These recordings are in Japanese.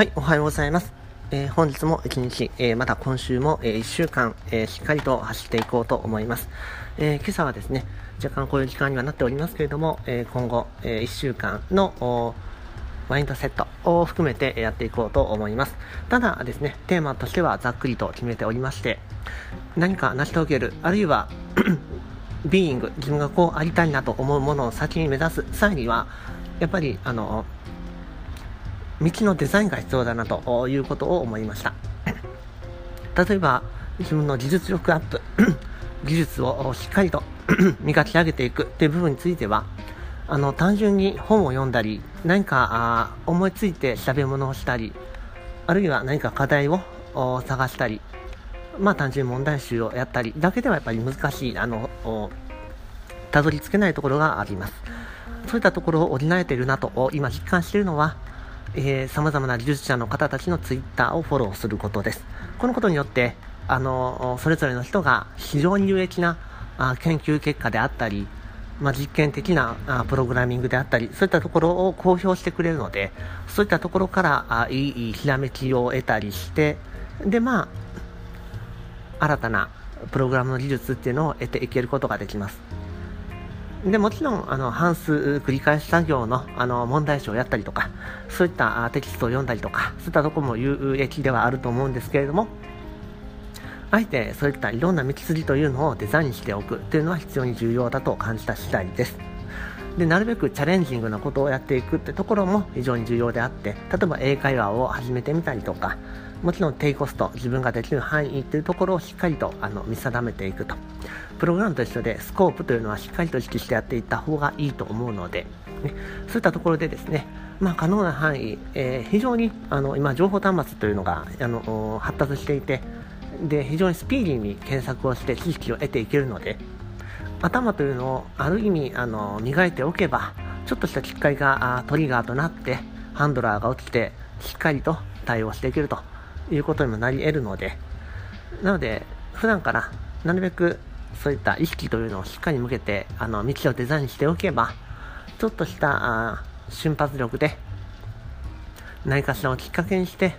はい、おはようございます。えー、本日も一日、えー、また今週も、えー、1週間、えしっかりと走っていこうと思います。え今朝はですね、若干こういう時間にはなっておりますけれども、え今後、え1週間のマインドセットを含めてやっていこうと思います。ただですね、テーマとしてはざっくりと決めておりまして、何か成し遂げる、あるいは ビーイング、自分がこうありたいなと思うものを先に目指す際には、やっぱり、あの、道のデザインが必要だなということを思いました。例えば自分の技術力アップ 技術をしっかりと 磨き上げていくっていう部分についてはあの単純に本を読んだり何かあ思いついて調べ物をしたりあるいは何か課題を探したりまあ単純に問題集をやったりだけではやっぱり難しいあのたどり着けないところがあります。そういったところを補えているなと今実感しているのはえー、様々な技術者の方たちのツイッターをフォローすることです。このことによって、あの、それぞれの人が非常に有益なあ研究結果であったり、まあ、実験的なあプログラミングであったり、そういったところを公表してくれるので、そういったところからあいいひらめきを得たりして、で、まあ、新たなプログラムの技術っていうのを得ていけることができます。でもちろんあの半数繰り返し作業のあの問題集をやったりとかそういったテキストを読んだりとかそういったところも有益ではあると思うんですけれどもあえてそういったいろんな道筋というのをデザインしておくというのは非常に重要だと感じた次第です。でなるべくチャレンジングなことをやっていくってところも非常に重要であって例えば英会話を始めてみたりとかもちろん低コスト自分ができる範囲というところをしっかりとあの見定めていくと。プログラムと一緒でスコープというのはしっかりと意識してやっていった方がいいと思うので、ね、そういったところでですね、まあ、可能な範囲、えー、非常にあの今情報端末というのがあの発達していてで非常にスピーディーに検索をして知識を得ていけるので頭というのをある意味あの磨いておけばちょっとした機械がトリガーとなってハンドラーが落ちてしっかりと対応していけるということにもなり得るので、なので、普段からなるべくそういった意識というのをしっかり向けて、あの、道をデザインしておけば、ちょっとした瞬発力で、何かしらをきっかけにして、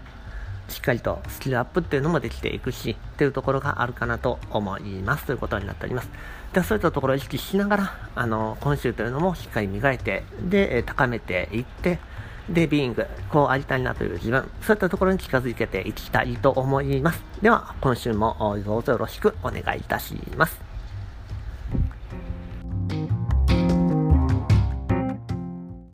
しっかりとスキルアップっていうのもできていくし、っていうところがあるかなと思います。ということになっております。ではそういったところを意識しながら、あの、今週というのもしっかり磨いて、で、高めていって、で、ビーイング、こうありたいなという自分、そういったところに近づけていきたいと思います。では、今週もどうぞよろしくお願いいたします。